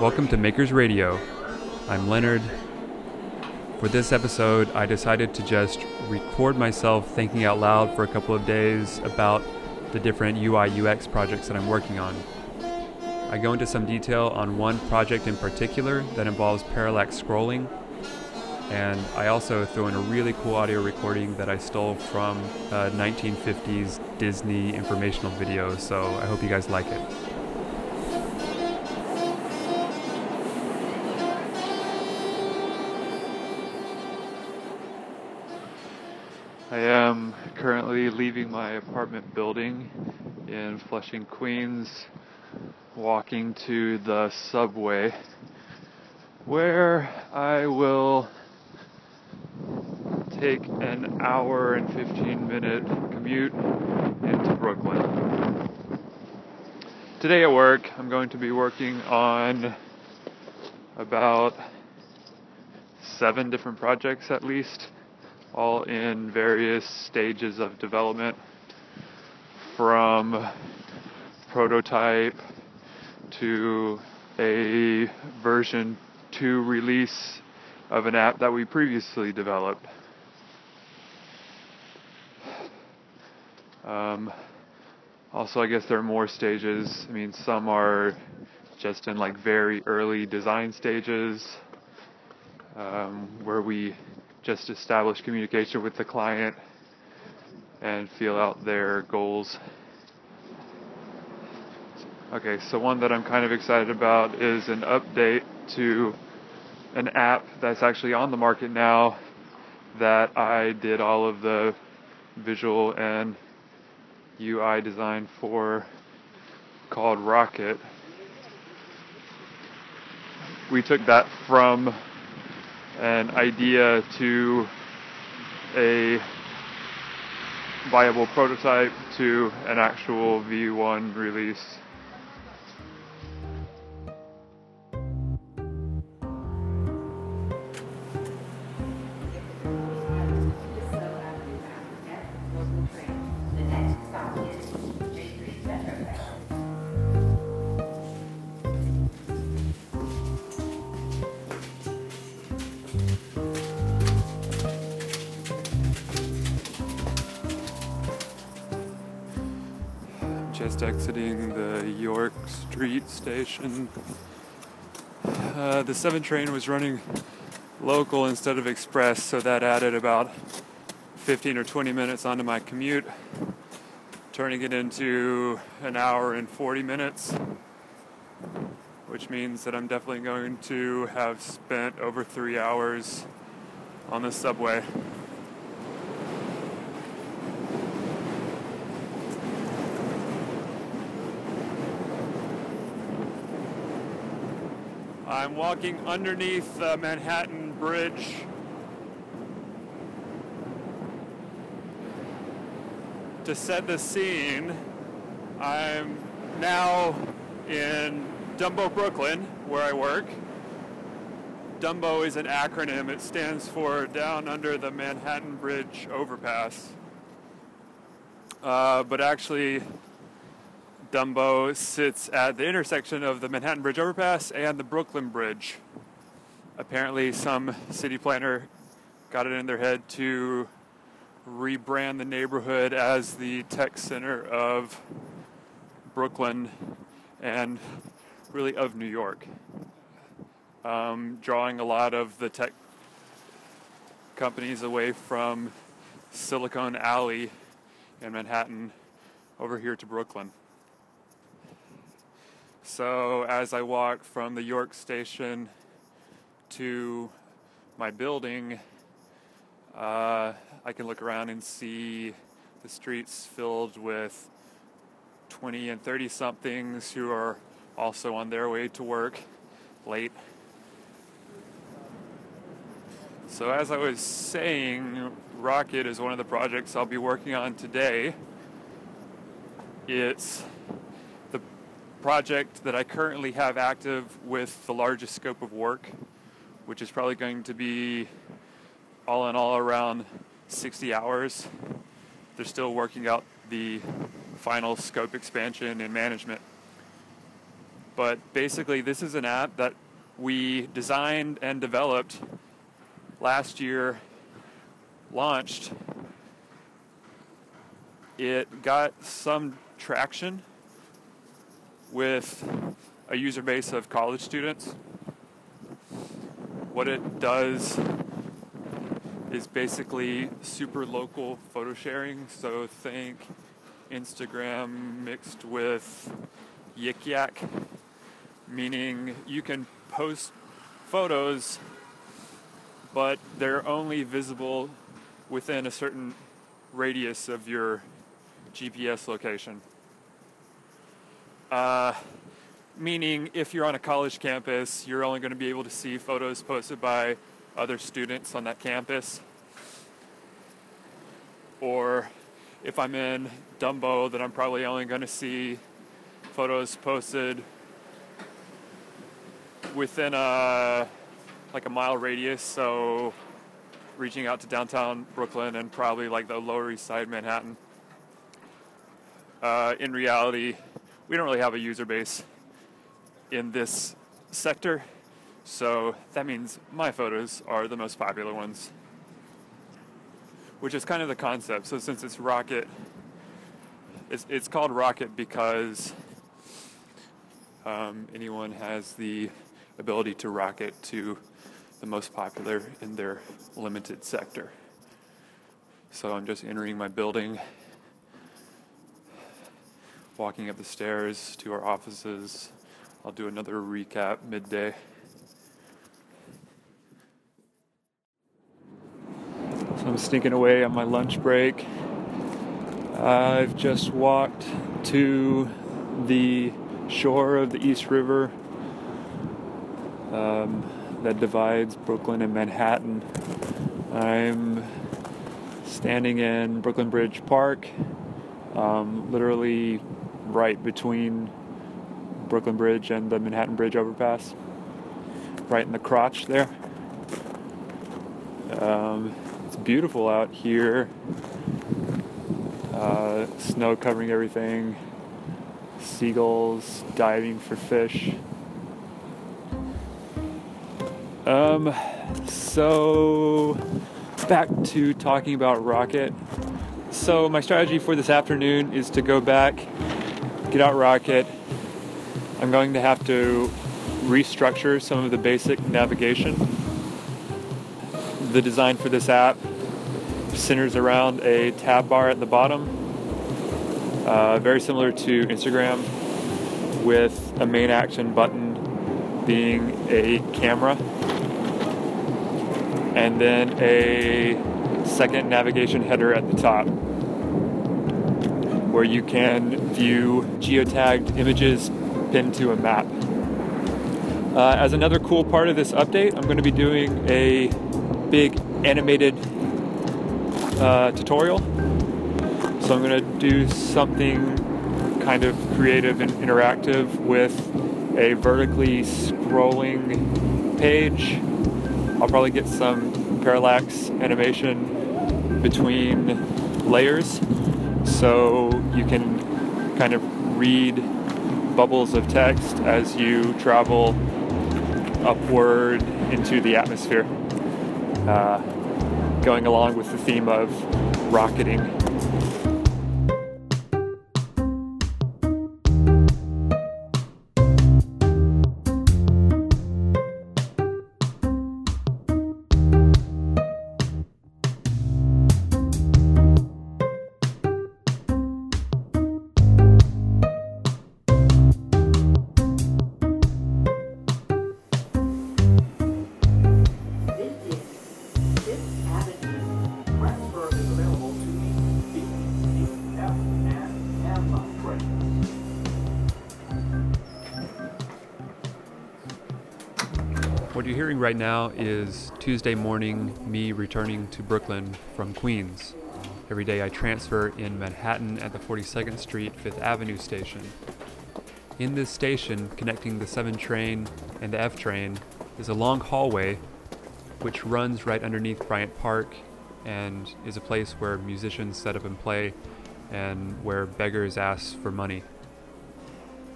Welcome to Makers Radio. I'm Leonard. For this episode, I decided to just record myself thinking out loud for a couple of days about the different UI UX projects that I'm working on. I go into some detail on one project in particular that involves parallax scrolling, and I also throw in a really cool audio recording that I stole from a 1950s Disney informational video, so I hope you guys like it. I am currently leaving my apartment building in Flushing, Queens, walking to the subway where I will take an hour and 15 minute commute into Brooklyn. Today at work, I'm going to be working on about seven different projects at least all in various stages of development from prototype to a version 2 release of an app that we previously developed. Um, also, I guess there are more stages. I mean, some are just in like very early design stages um, where we just establish communication with the client and feel out their goals. Okay, so one that I'm kind of excited about is an update to an app that's actually on the market now that I did all of the visual and UI design for called Rocket. We took that from an idea to a viable prototype to an actual V1 release. Just exiting the York Street station. Uh, the 7 train was running local instead of express, so that added about 15 or 20 minutes onto my commute, turning it into an hour and 40 minutes, which means that I'm definitely going to have spent over three hours on the subway. I'm walking underneath the Manhattan Bridge. To set the scene, I'm now in Dumbo, Brooklyn, where I work. Dumbo is an acronym. It stands for Down Under the Manhattan Bridge Overpass. Uh, but actually, Dumbo sits at the intersection of the Manhattan Bridge overpass and the Brooklyn Bridge. Apparently, some city planner got it in their head to rebrand the neighborhood as the tech center of Brooklyn and really of New York, um, drawing a lot of the tech companies away from Silicon Alley in Manhattan over here to Brooklyn. So as I walk from the York station to my building, uh, I can look around and see the streets filled with 20 and 30 somethings who are also on their way to work late. So, as I was saying, Rocket is one of the projects I'll be working on today. It's project that I currently have active with the largest scope of work, which is probably going to be all in all around 60 hours. They're still working out the final scope expansion and management. But basically, this is an app that we designed and developed last year, launched. It got some traction with a user base of college students. What it does is basically super local photo sharing. So think Instagram mixed with Yik Yak, meaning you can post photos, but they're only visible within a certain radius of your GPS location. Uh, meaning, if you're on a college campus, you're only going to be able to see photos posted by other students on that campus. Or if I'm in Dumbo, then I'm probably only going to see photos posted within a like a mile radius. So reaching out to downtown Brooklyn and probably like the Lower East Side Manhattan. Uh, in reality, we don't really have a user base in this sector, so that means my photos are the most popular ones, which is kind of the concept. So since it's Rocket, it's, it's called Rocket because um, anyone has the ability to rocket to the most popular in their limited sector. So I'm just entering my building, walking up the stairs to our offices. I'll do another recap midday. So I'm sneaking away on my lunch break. I've just walked to the shore of the East River um, that divides Brooklyn and Manhattan. I'm standing in Brooklyn Bridge Park, um, literally right between Brooklyn Bridge and the Manhattan Bridge overpass, right in the crotch there. Um, it's beautiful out here. Uh, snow covering everything, seagulls diving for fish. Um, so back to talking about Rocket. So my strategy for this afternoon is to go back, get out Rocket. I'm going to have to restructure some of the basic navigation. The design for this app centers around a tab bar at the bottom, uh, very similar to Instagram, with a main action button being a camera and then a second navigation header at the top where you can view geotagged images pinned to a map. Uh, as another cool part of this update, I'm going to be doing a big animated uh, tutorial. So I'm going to do something kind of creative and interactive with a vertically scrolling page I'll probably get some parallax animation between layers so you can kind of read bubbles of text as you travel upward into the atmosphere, uh, going along with the theme of rocketing. Right now is Tuesday morning, me returning to Brooklyn from Queens. Every day I transfer in Manhattan at the 42nd Street Fifth Avenue station. In this station, connecting the 7 train and the F train, is a long hallway which runs right underneath Bryant Park and is a place where musicians set up and play and where beggars ask for money.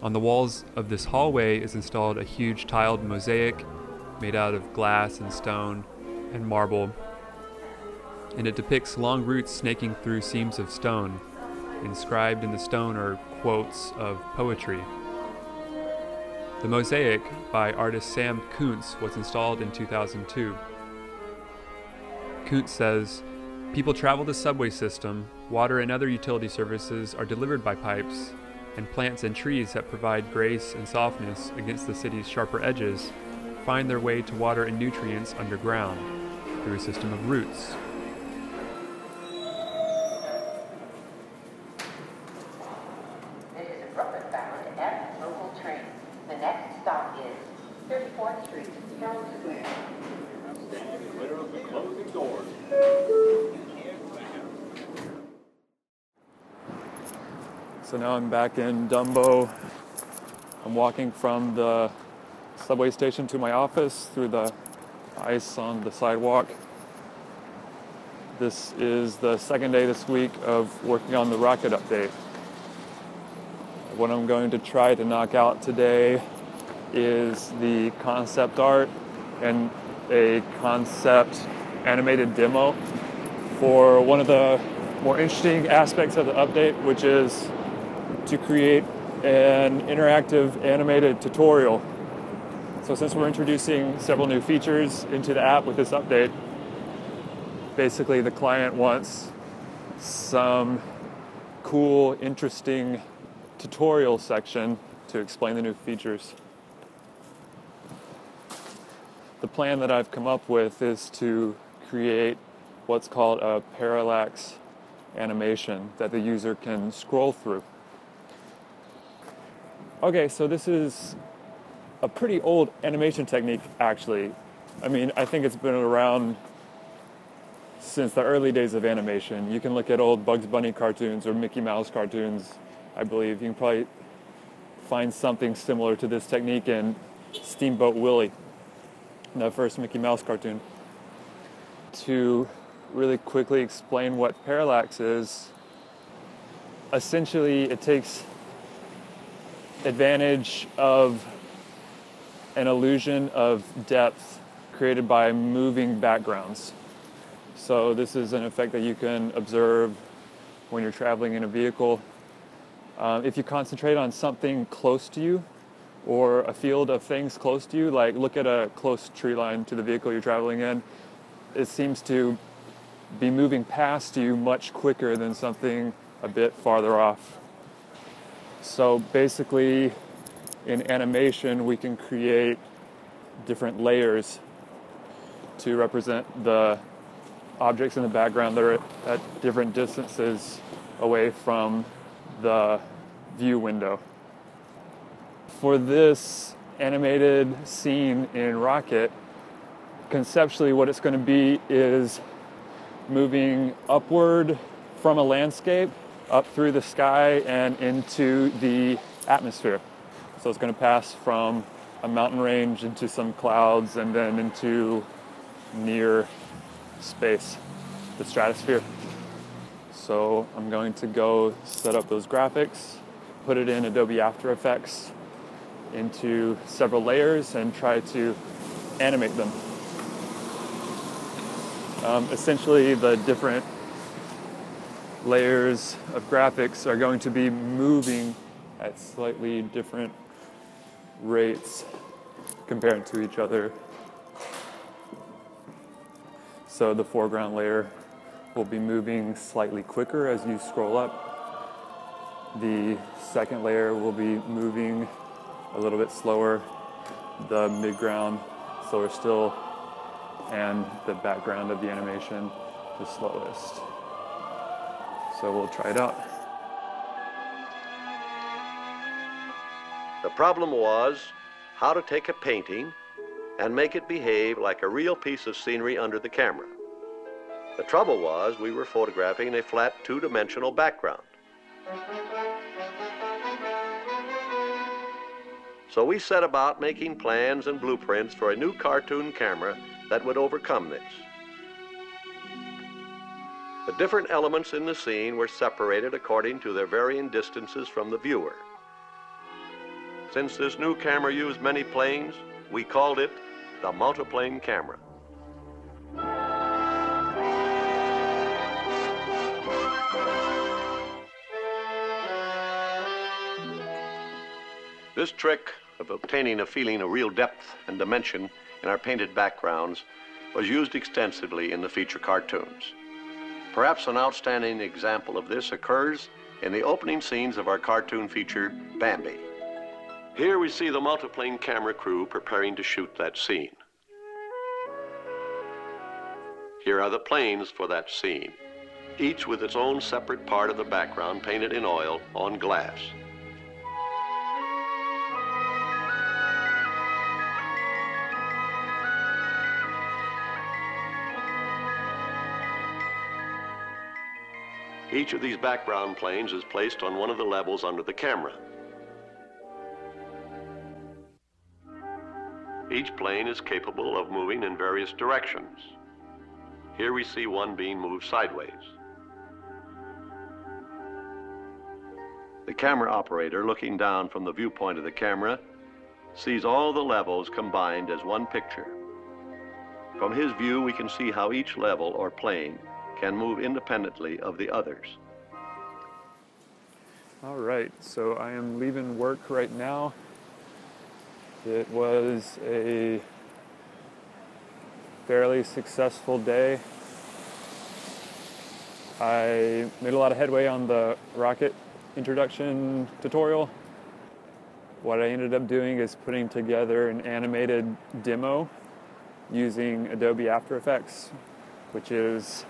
On the walls of this hallway is installed a huge tiled mosaic made out of glass and stone and marble, and it depicts long roots snaking through seams of stone. Inscribed in the stone are quotes of poetry. The mosaic by artist Samm Kunce was installed in 2002. Kunce says, People travel the subway system, water and other utility services are delivered by pipes, and plants and trees that provide grace and softness against the city's sharper edges find their way to water and nutrients underground through a system of roots. So now I'm back in Dumbo. I'm walking from the subway station to my office through the ice on the sidewalk. This is the second day this week of working on the rocket update. What I'm going to try to knock out today is the concept art and a concept animated demo for one of the more interesting aspects of the update, which is to create an interactive animated tutorial. So since we're introducing several new features into the app with this update, basically the client wants some cool, interesting tutorial section to explain the new features. The plan that I've come up with is to create what's called a parallax animation that the user can scroll through. Okay, so this is a pretty old animation technique, actually. I mean, I think it's been around since the early days of animation. You can look at old Bugs Bunny cartoons or Mickey Mouse cartoons, I believe. You can probably find something similar to this technique in Steamboat Willie, the first Mickey Mouse cartoon. To really quickly explain what parallax is, essentially it takes advantage of an illusion of depth created by moving backgrounds. So, this is an effect that you can observe when you're traveling in a vehicle. Um, if you concentrate on something close to you or a field of things close to you, like look at a close tree line to the vehicle you're traveling in, it seems to be moving past you much quicker than something a bit farther off. So basically, in animation, we can create different layers to represent the objects in the background that are at different distances away from the view window. For this animated scene in Rocket, conceptually, what it's going to be is moving upward from a landscape up through the sky and into the atmosphere. So it's going to pass from a mountain range into some clouds and then into near space, the stratosphere. So I'm going to go set up those graphics, put it in Adobe After Effects into several layers and try to animate them. Um, essentially, the different layers of graphics are going to be moving at slightly different rates compared to each other. So the foreground layer will be moving slightly quicker as you scroll up. The second layer will be moving a little bit slower. The midground slower still, and the background of the animation the slowest. So we'll try it out. The problem was how to take a painting and make it behave like a real piece of scenery under the camera. The trouble was we were photographing a flat two-dimensional background. So we set about making plans and blueprints for a new cartoon camera that would overcome this. The different elements in the scene were separated according to their varying distances from the viewer. Since this new camera used many planes, we called it the multiplane camera. This trick of obtaining a feeling of real depth and dimension in our painted backgrounds was used extensively in the feature cartoons. Perhaps an outstanding example of this occurs in the opening scenes of our cartoon feature, Bambi. Here we see the multiplane camera crew preparing to shoot that scene. Here are the planes for that scene, each with its own separate part of the background painted in oil on glass. Each of these background planes is placed on one of the levels under the camera. Each plane is capable of moving in various directions. Here we see one being moved sideways. The camera operator, looking down from the viewpoint of the camera, sees all the levels combined as one picture. From his view, we can see how each level or plane can move independently of the others. All right, so I am leaving work right now. It was a fairly successful day. I made a lot of headway on the rocket introduction tutorial. What I ended up doing is putting together an animated demo using Adobe After Effects, which is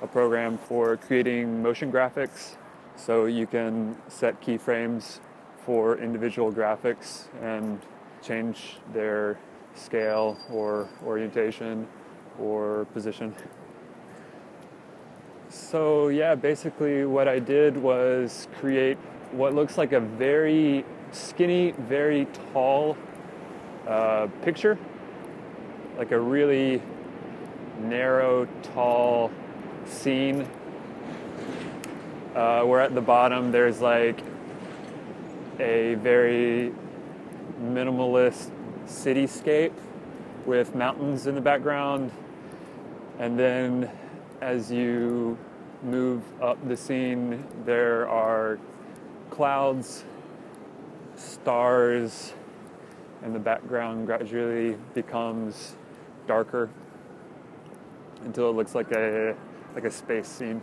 a program for creating motion graphics. So you can set keyframes for individual graphics and change their scale or orientation or position. So, yeah, basically, what I did was create what looks like a very skinny, very tall uh, picture, like a really narrow, tall scene uh, where at the bottom there's like a very minimalist cityscape with mountains in the background. And then as you move up the scene, there are clouds, stars, and the background gradually becomes darker until it looks like a like a space scene.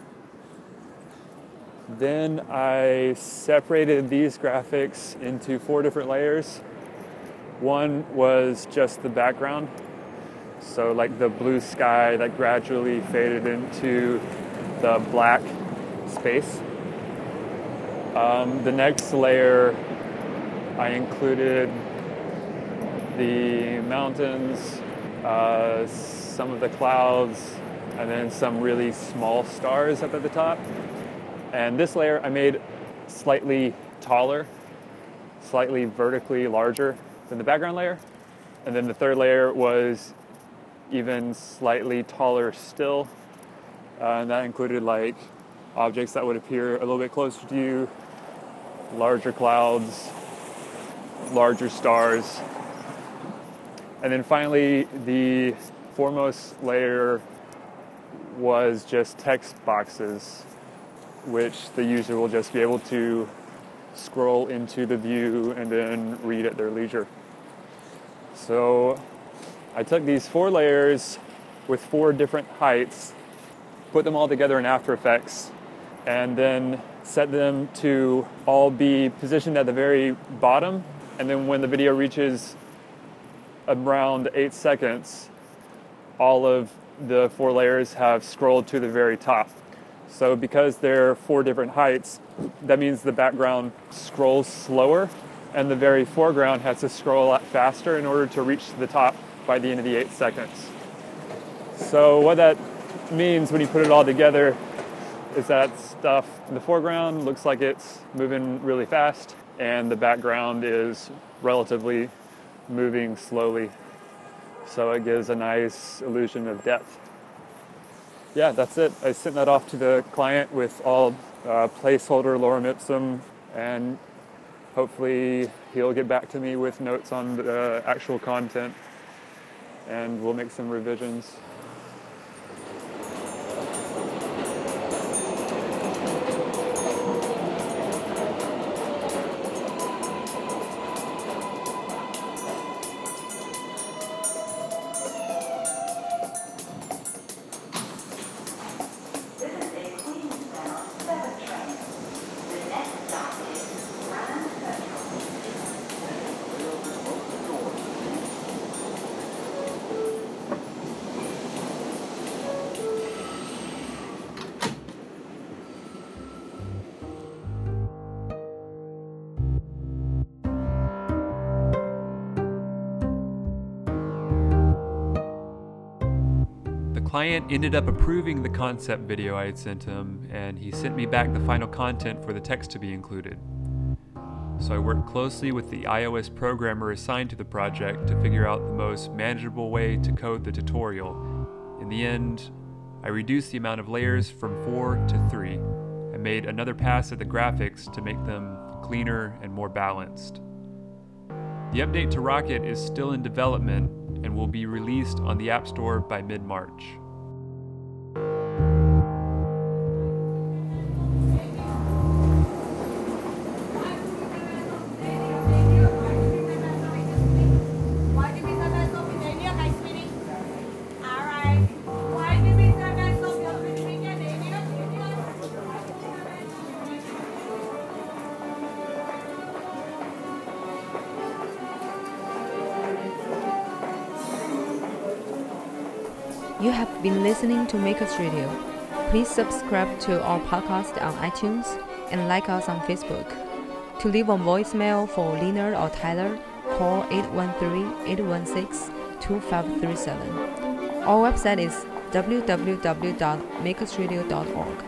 Then I separated these graphics into four different layers. One was just the background, so like the blue sky that gradually faded into the black space. Um, the next layer, I included the mountains, uh, some of the clouds, and then some really small stars up at the top. And this layer I made slightly taller, slightly vertically larger than the background layer. And then the third layer was even slightly taller still. Uh, and that included like objects that would appear a little bit closer to you, larger clouds, larger stars. And then finally, the foremost layer was just text boxes, which the user will just be able to scroll into the view and then read at their leisure. So I took these four layers with four different heights, put them all together in After Effects, and then set them to all be positioned at the very bottom. And then when the video reaches around eight seconds, all of the four layers have scrolled to the very top. So because they're four different heights, that means the background scrolls slower and the very foreground has to scroll a lot faster in order to reach the top by the end of the eight seconds. So what that means when you put it all together is that stuff in the foreground looks like it's moving really fast and the background is relatively moving slowly so it gives a nice illusion of depth. Yeah, that's it. I sent that off to the client with all uh, placeholder lorem ipsum and hopefully, he'll get back to me with notes on the actual content and we'll make some revisions. Client ended up approving the concept video I had sent him, and he sent me back the final content for the text to be included. So I worked closely with the iOS programmer assigned to the project to figure out the most manageable way to code the tutorial. In the end, I reduced the amount of layers from 4 to 3 and made another pass at the graphics to make them cleaner and more balanced. The update to Rocket is still in development and will be released on the App Store by mid March. You have been listening to Makers Radio. Please subscribe to our podcast on iTunes and like us on Facebook. To leave a voicemail for Leonard or Tyler, call 813-816-2537. Our website is www.makersradio.org.